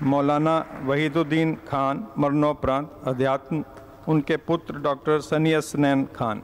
مولانا وحید الدین خان مرنوپرانت ادھیاتم ان کے پتر ڈاکٹر سنی اسنین خان۔